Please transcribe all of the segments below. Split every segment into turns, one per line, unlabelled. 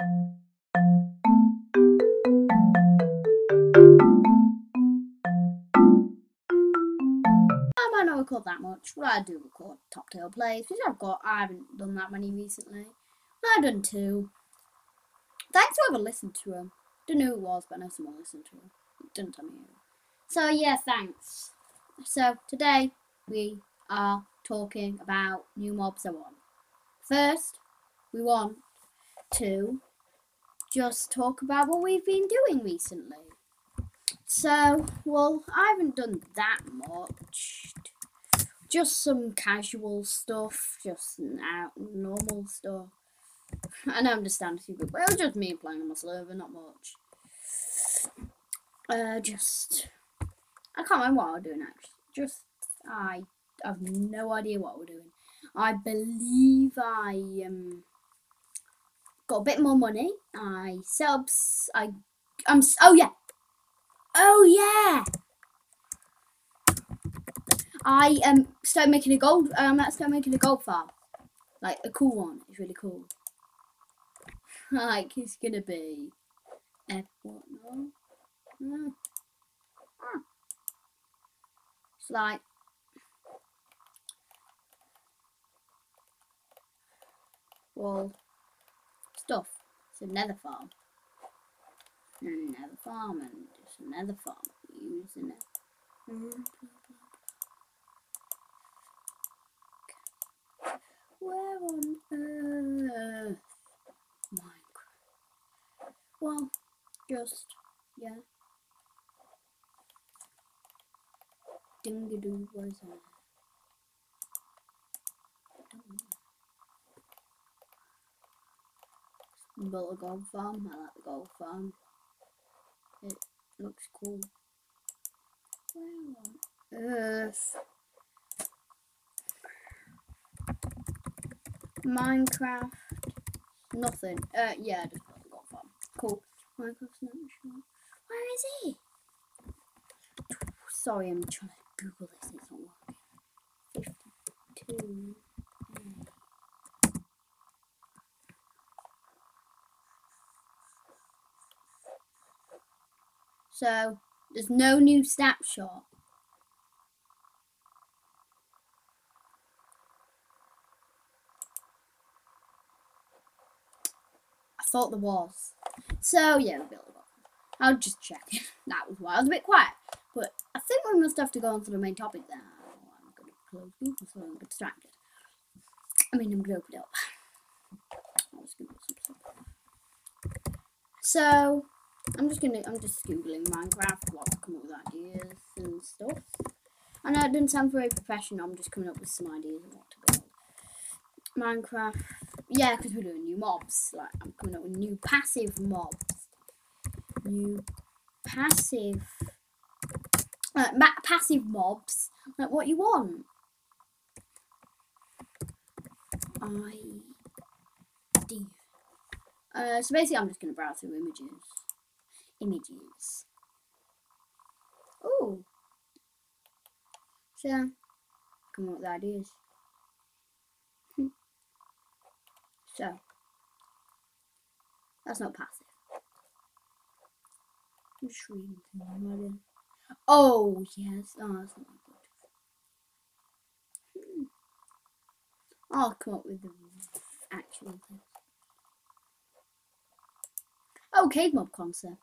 I might not record that much, but I do record Top Turtle plays, which I've got. I haven't done that many recently. I've done two. Thanks for whoever listened to them. Don't know who it was, but I know someone listened to them. Didn't tell me who. So yeah, thanks. So today we are talking about new mobs I want. First, we want to just talk about what we've been doing recently. So, well, I haven't done that much. Just some casual stuff, just out normal stuff. I know I'm just standing stupid, but it was just me playing on my server, not much. Uh, just I can't remember what I was doing actually. Just I have no idea what we're doing. I believe I um got a bit more money. I subs. I I'm oh yeah, oh yeah. I um started making a gold. Um, I started making a gold farm, like a cool one. It's really cool. like it's gonna be. Uh, what no? Ah. It's like well. It's another farm. And another farm and just another farm. Using it. Where on earth? Minecraft. Well, just yeah. Dingadoo was that? Built a gold farm. I like the gold farm. It looks cool. Earth? Minecraft. Nothing. Uh, yeah, just built a gold farm. Cool. Minecraft snapshot. Where is he? Sorry, I'm trying to Google this. It's not working. Fifty-two. So there's no new snapshot. I thought there was. So yeah, it. I'll just check. that was why I was a bit quiet. But I think we must have to go on to the main topic now. I'm gonna close Google so I'm distracted. I mean I'm gonna open it up. So I'm just gonna I'm just googling Minecraft I come up with ideas and stuff. I know it doesn't sound very professional. I'm just coming up with some ideas of what to build. Minecraft, yeah, because we're doing new mobs. Like I'm coming up with new passive mobs. New passive, uh, passive mobs. Like what you want. I do. Uh, so basically, I'm just gonna browse through images images. Oh. So, come up with ideas. Hmm. so, that's not passive. I'm just reading things. Oh, yes. Oh, that's not good. Hmm. I'll come up with the actual thing. Oh, cave mob concept.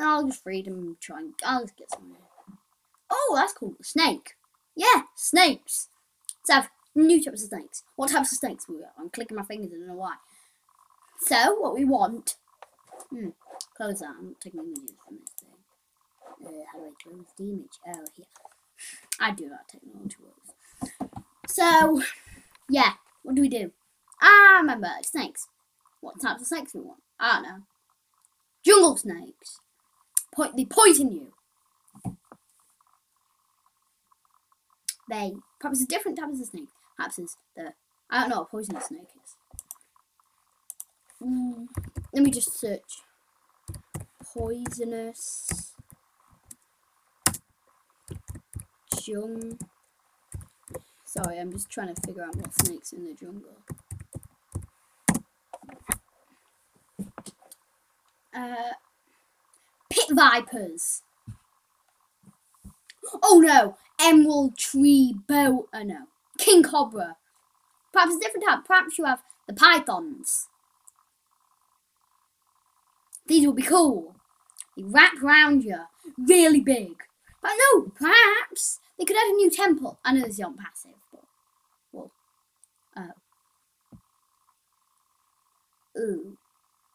I'll just read them and try and I'll just get some. Oh, that's cool. Snake. Yeah, snakes. Let's have new types of snakes. What types of snakes we got? I'm clicking my fingers, I don't know why. So, what we want. Hmm, close that. I'm not taking images from this thing. Uh, how do I close the image? Oh, here. I do that technology works. So, yeah, what do we do? Ah, remember, snakes. What types of snakes we want? I don't know. Jungle snakes they poison you. They perhaps it's different types of snake. Perhaps it's the I don't know what poisonous snake is. Mm, let me just search poisonous jung. Sorry, I'm just trying to figure out what snakes in the jungle. Uh, pit vipers. Oh no, emerald tree boa. Oh no, king cobra. Perhaps a different type. Perhaps you have the pythons. These will be cool. They wrap around you, really big. But no, perhaps they could add a new temple. I know this is not passive, but well, oh, ooh,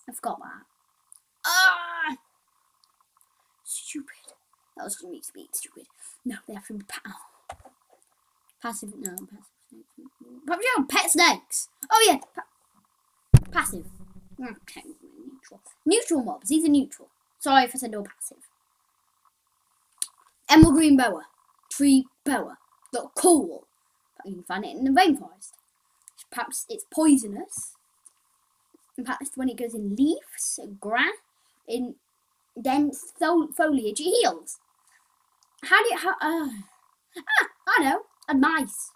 I forgot that. Ah, stupid. That was going to be stupid. No, they have to be pa- oh. passive. No, passive. Probably have pet snakes. Oh yeah, pa- passive. Mm, okay, neutral. Neutral mobs. These are neutral. Sorry if I said no passive. Emerald green boa, tree boa. Cool. But you can find it in the rainforest. Perhaps it's poisonous. In fact, when it goes in leaves, grass, in dense foliage, it heals. How do you, how, uh, ah, I know, and mice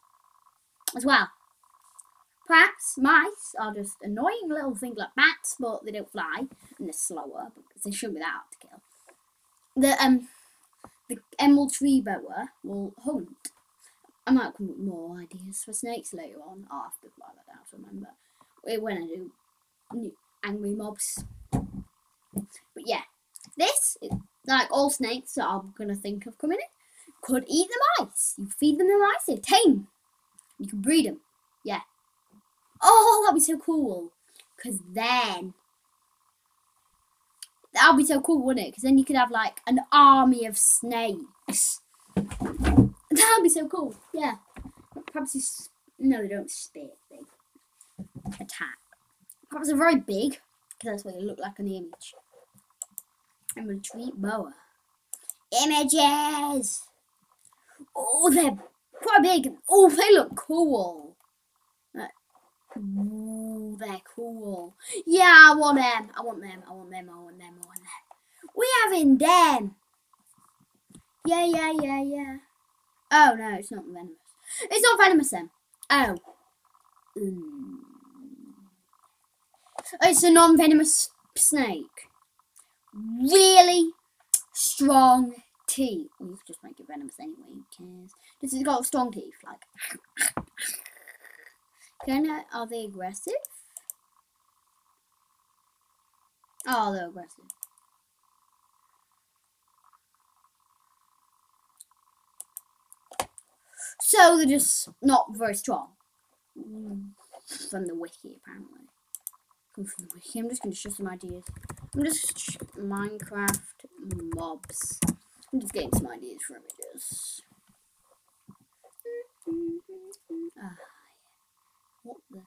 as well. Perhaps mice are just annoying little things like bats, but they don't fly and they're slower because they shouldn't be that hard to kill. The um, the emerald tree boa will hunt. I might come up with more ideas for snakes later on. I'll have to write that down to remember when I do angry mobs. But yeah, this is like all snakes that I'm gonna think of coming in could eat the mice. You feed them the mice, they're tame. You can breed them. Yeah. Oh, that'd be so cool. Cause then that'd be so cool, wouldn't it? Because then you could have like an army of snakes. That'd be so cool. Yeah. Perhaps you. No, they don't spit. They attack. Perhaps they're very big. Because that's what they look like in the image. And tree boa. Images. Oh, they're quite big. Oh, they look cool. Ooh, they're cool. Yeah, I want them. I want them. I want them. I want them. I want them. We having them. Yeah, yeah, yeah, yeah. Oh no, it's not venomous. It's not venomous then. Oh. Mm. It's a non-venomous snake. Really strong teeth. We could just make it venomous anyway. Who cares? This has got strong teeth. Like. Can I, are they aggressive? Oh, they're aggressive. So they're just not very strong. Mm, From the wiki, apparently. Come from the wiki. I'm just going to show some ideas. I'm just Minecraft mobs. I'm just getting some ideas for images. Ah, what the?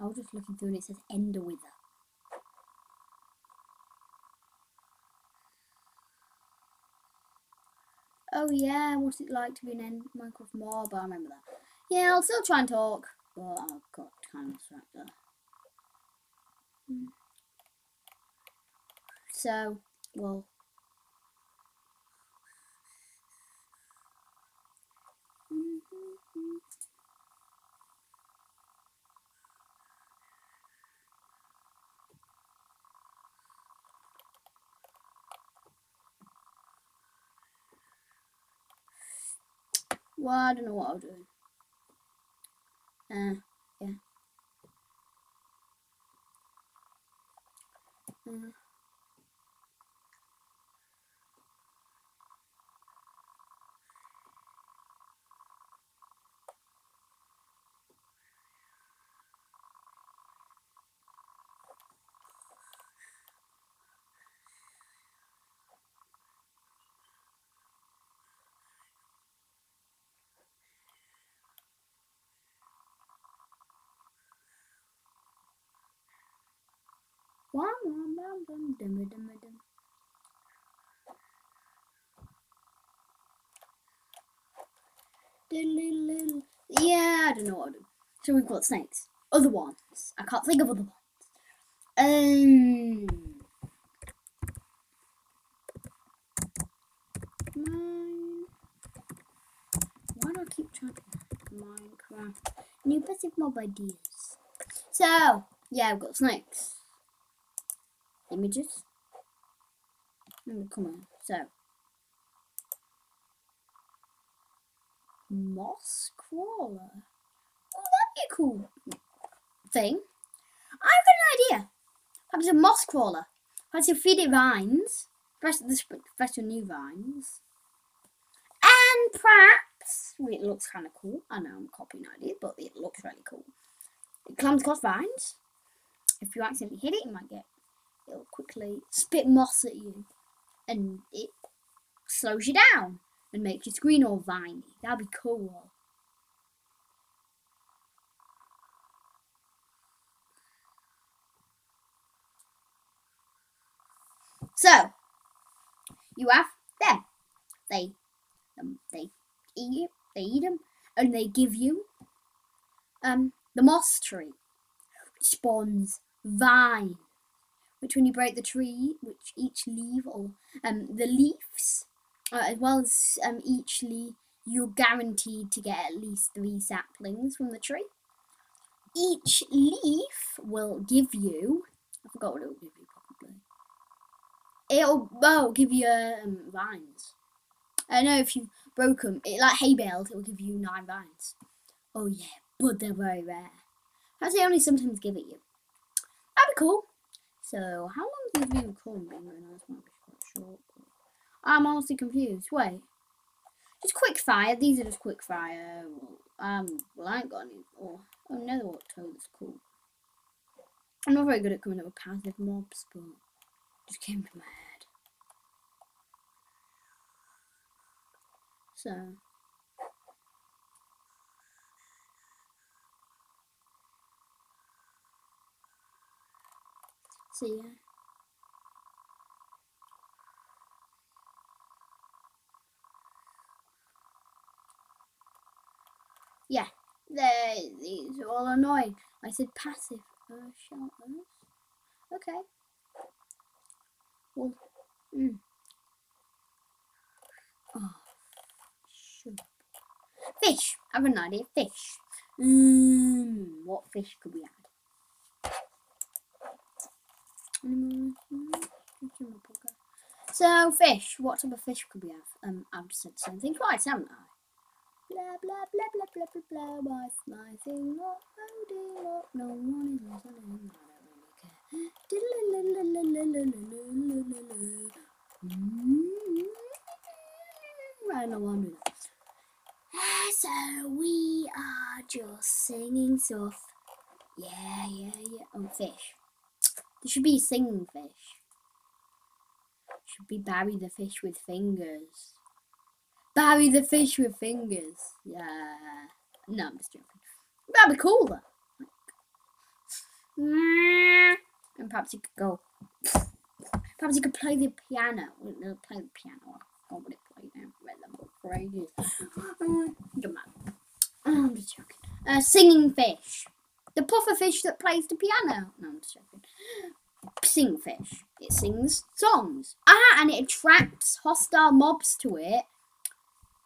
I was just looking through and it says Ender Wither. Oh yeah, what's it like to be an End Minecraft mob? I remember that. Yeah, I'll still try and talk, but I've got kind of distracted. So, well. Well, I don't know what I'll do. Uh. Uh. Yeah, I don't know what to do. So we've got snakes. Other ones. I can't think of other ones. Um. Why do I keep trying Minecraft? New passive mob ideas. So, yeah, I've got snakes. Images. Mm, Come on. So, moss crawler. Oh, that'd be a cool thing. I've got an idea. Perhaps a moss crawler. Perhaps you feed it vines. Fresh, fresh new vines. And perhaps it looks kind of cool. I know I'm copying ideas, but it looks really cool. It climbs across vines. If you accidentally hit it, you might get it'll quickly spit moss at you, and it slows you down and makes your screen all viney. That'd be cool. So you have them. They um, they eat it, they eat them, and they give you um the moss tree, which spawns vine. Which when you break the tree, which each leaf or um the leaves, uh, as well as um each leaf, you're guaranteed to get at least three saplings from the tree. Each leaf will give you. I forgot what it will give you probably. It'll oh, give you um, vines. I know if you broke them, it, like hay bales, it will give you nine vines. Oh yeah, but they're very rare. Perhaps they only sometimes give it you. That'd be cool. So, how long has this been recording? been going on? Might be quite short. I'm honestly confused. Wait. Just quick fire. These are just quick fire. Um, well, I ain't got any. Oh, oh Netherwart toad is cool. I'm not very good at coming up with passive mobs, but just came to my head. So. Yeah. Yeah, they these are all annoying. I said passive uh, shelters. Okay. Well, mm. Oh. Fish. I have an idea. Fish. Mm, what fish could we add? Mm, mm, it's in my pocket. So fish. What type of fish could we have? Um, I've said the same thing twice, haven't I? Blah blah blah blah blah blah blah. What's my thing? What holding what? No one is listening. I don't really care. Mm, I don't want to do that. Ah, So we are just singing stuff. Yeah, yeah, yeah. Oh, fish. There should be singing fish. Should be Barry the fish with fingers. Barry the fish with fingers. Yeah. No, I'm just joking. That'd be cool though. And perhaps you could go. Perhaps you could play the piano. Play the piano. I what it played now. I'm just joking. Uh, singing fish. The puffer fish that plays the piano. No, I'm just joking. Sing fish. It sings songs. Ah, and it attracts hostile mobs to it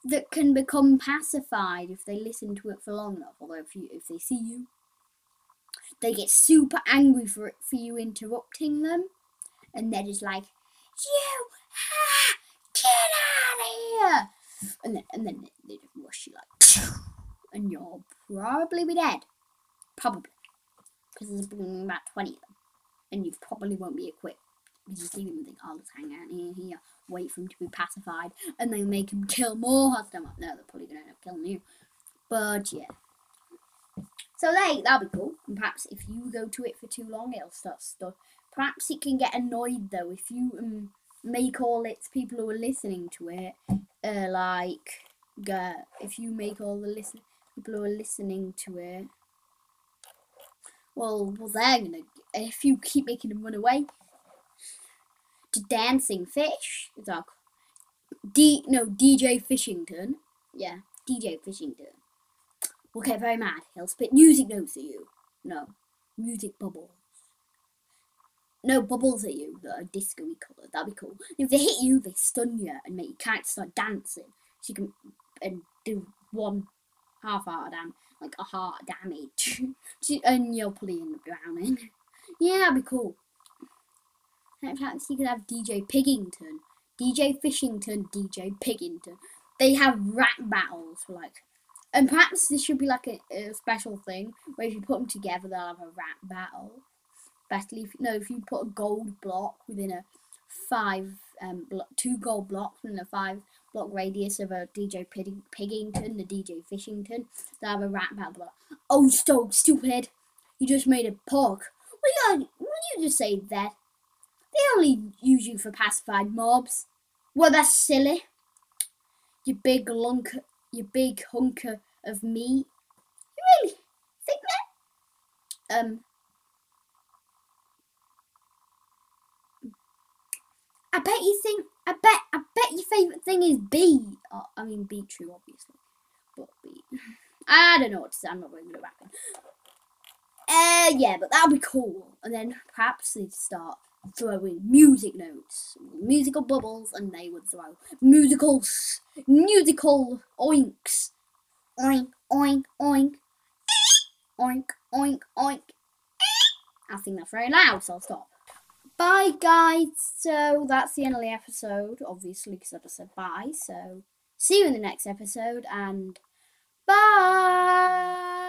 that can become pacified if they listen to it for long enough. Although if you if they see you, they get super angry for it for you interrupting them, and they're just like, "You, ah, get out of here!" And then and then they, they just rush you like, and you'll probably be dead, probably, because there's been about twenty of them, and you probably won't be equipped. Because you leave them think, "Oh, let's hang out here, here." Wait for him to be pacified, and then make him kill more hostile mobs. No, they're probably gonna end up killing you. But yeah. So they that'll be cool. And perhaps if you go to it for too long, it'll start stuff. Perhaps it can get annoyed though if you um, make all its people who are listening to it, uh, like, go, if you make all the listen people who are listening to it, well, well, they're gonna. If you keep making them run away to dancing fish, it's like D no DJ Fishington, yeah, DJ Fishington will get very mad. He'll spit music notes at you. No, music bubbles. No bubbles at you that are disco-y coloured. That'd be cool. If they hit you, they stun you and make you can't start dancing. So you can and do one half heart dam like a heart damage, and you'll probably end up drowning. Yeah, that'd be cool. Perhaps you could have DJ Piggington, DJ Fishington, DJ Piggington. They have rap battles for like, and perhaps this should be like a, a special thing where if you put them together, they'll have a rap battle. Especially if no, if you put a gold block within a five um two gold blocks within a five block radius of a DJ Pig- Piggington, the DJ Fishington, they'll have a rap battle. Like, oh, so stupid! You just made a pork. Will you, will you just say that? They only use you for pacified mobs. Well, that's silly. You big lunk, you big hunker of meat. You really think that? Um. I bet you think. I bet. I bet your favourite thing is B. Oh, I mean, be true, obviously, but B. I don't know what to say. I'm not really good at rapping. Uh, yeah, but that would be cool. And then perhaps they'd start throwing music notes, musical bubbles, and they would throw musical, s- musical oinks. Oink, oink, oink. Oink, oink, oink. I think that's very loud, so I'll stop. Bye, guys. So that's the end of the episode, obviously, because I just said bye. So see you in the next episode, and bye.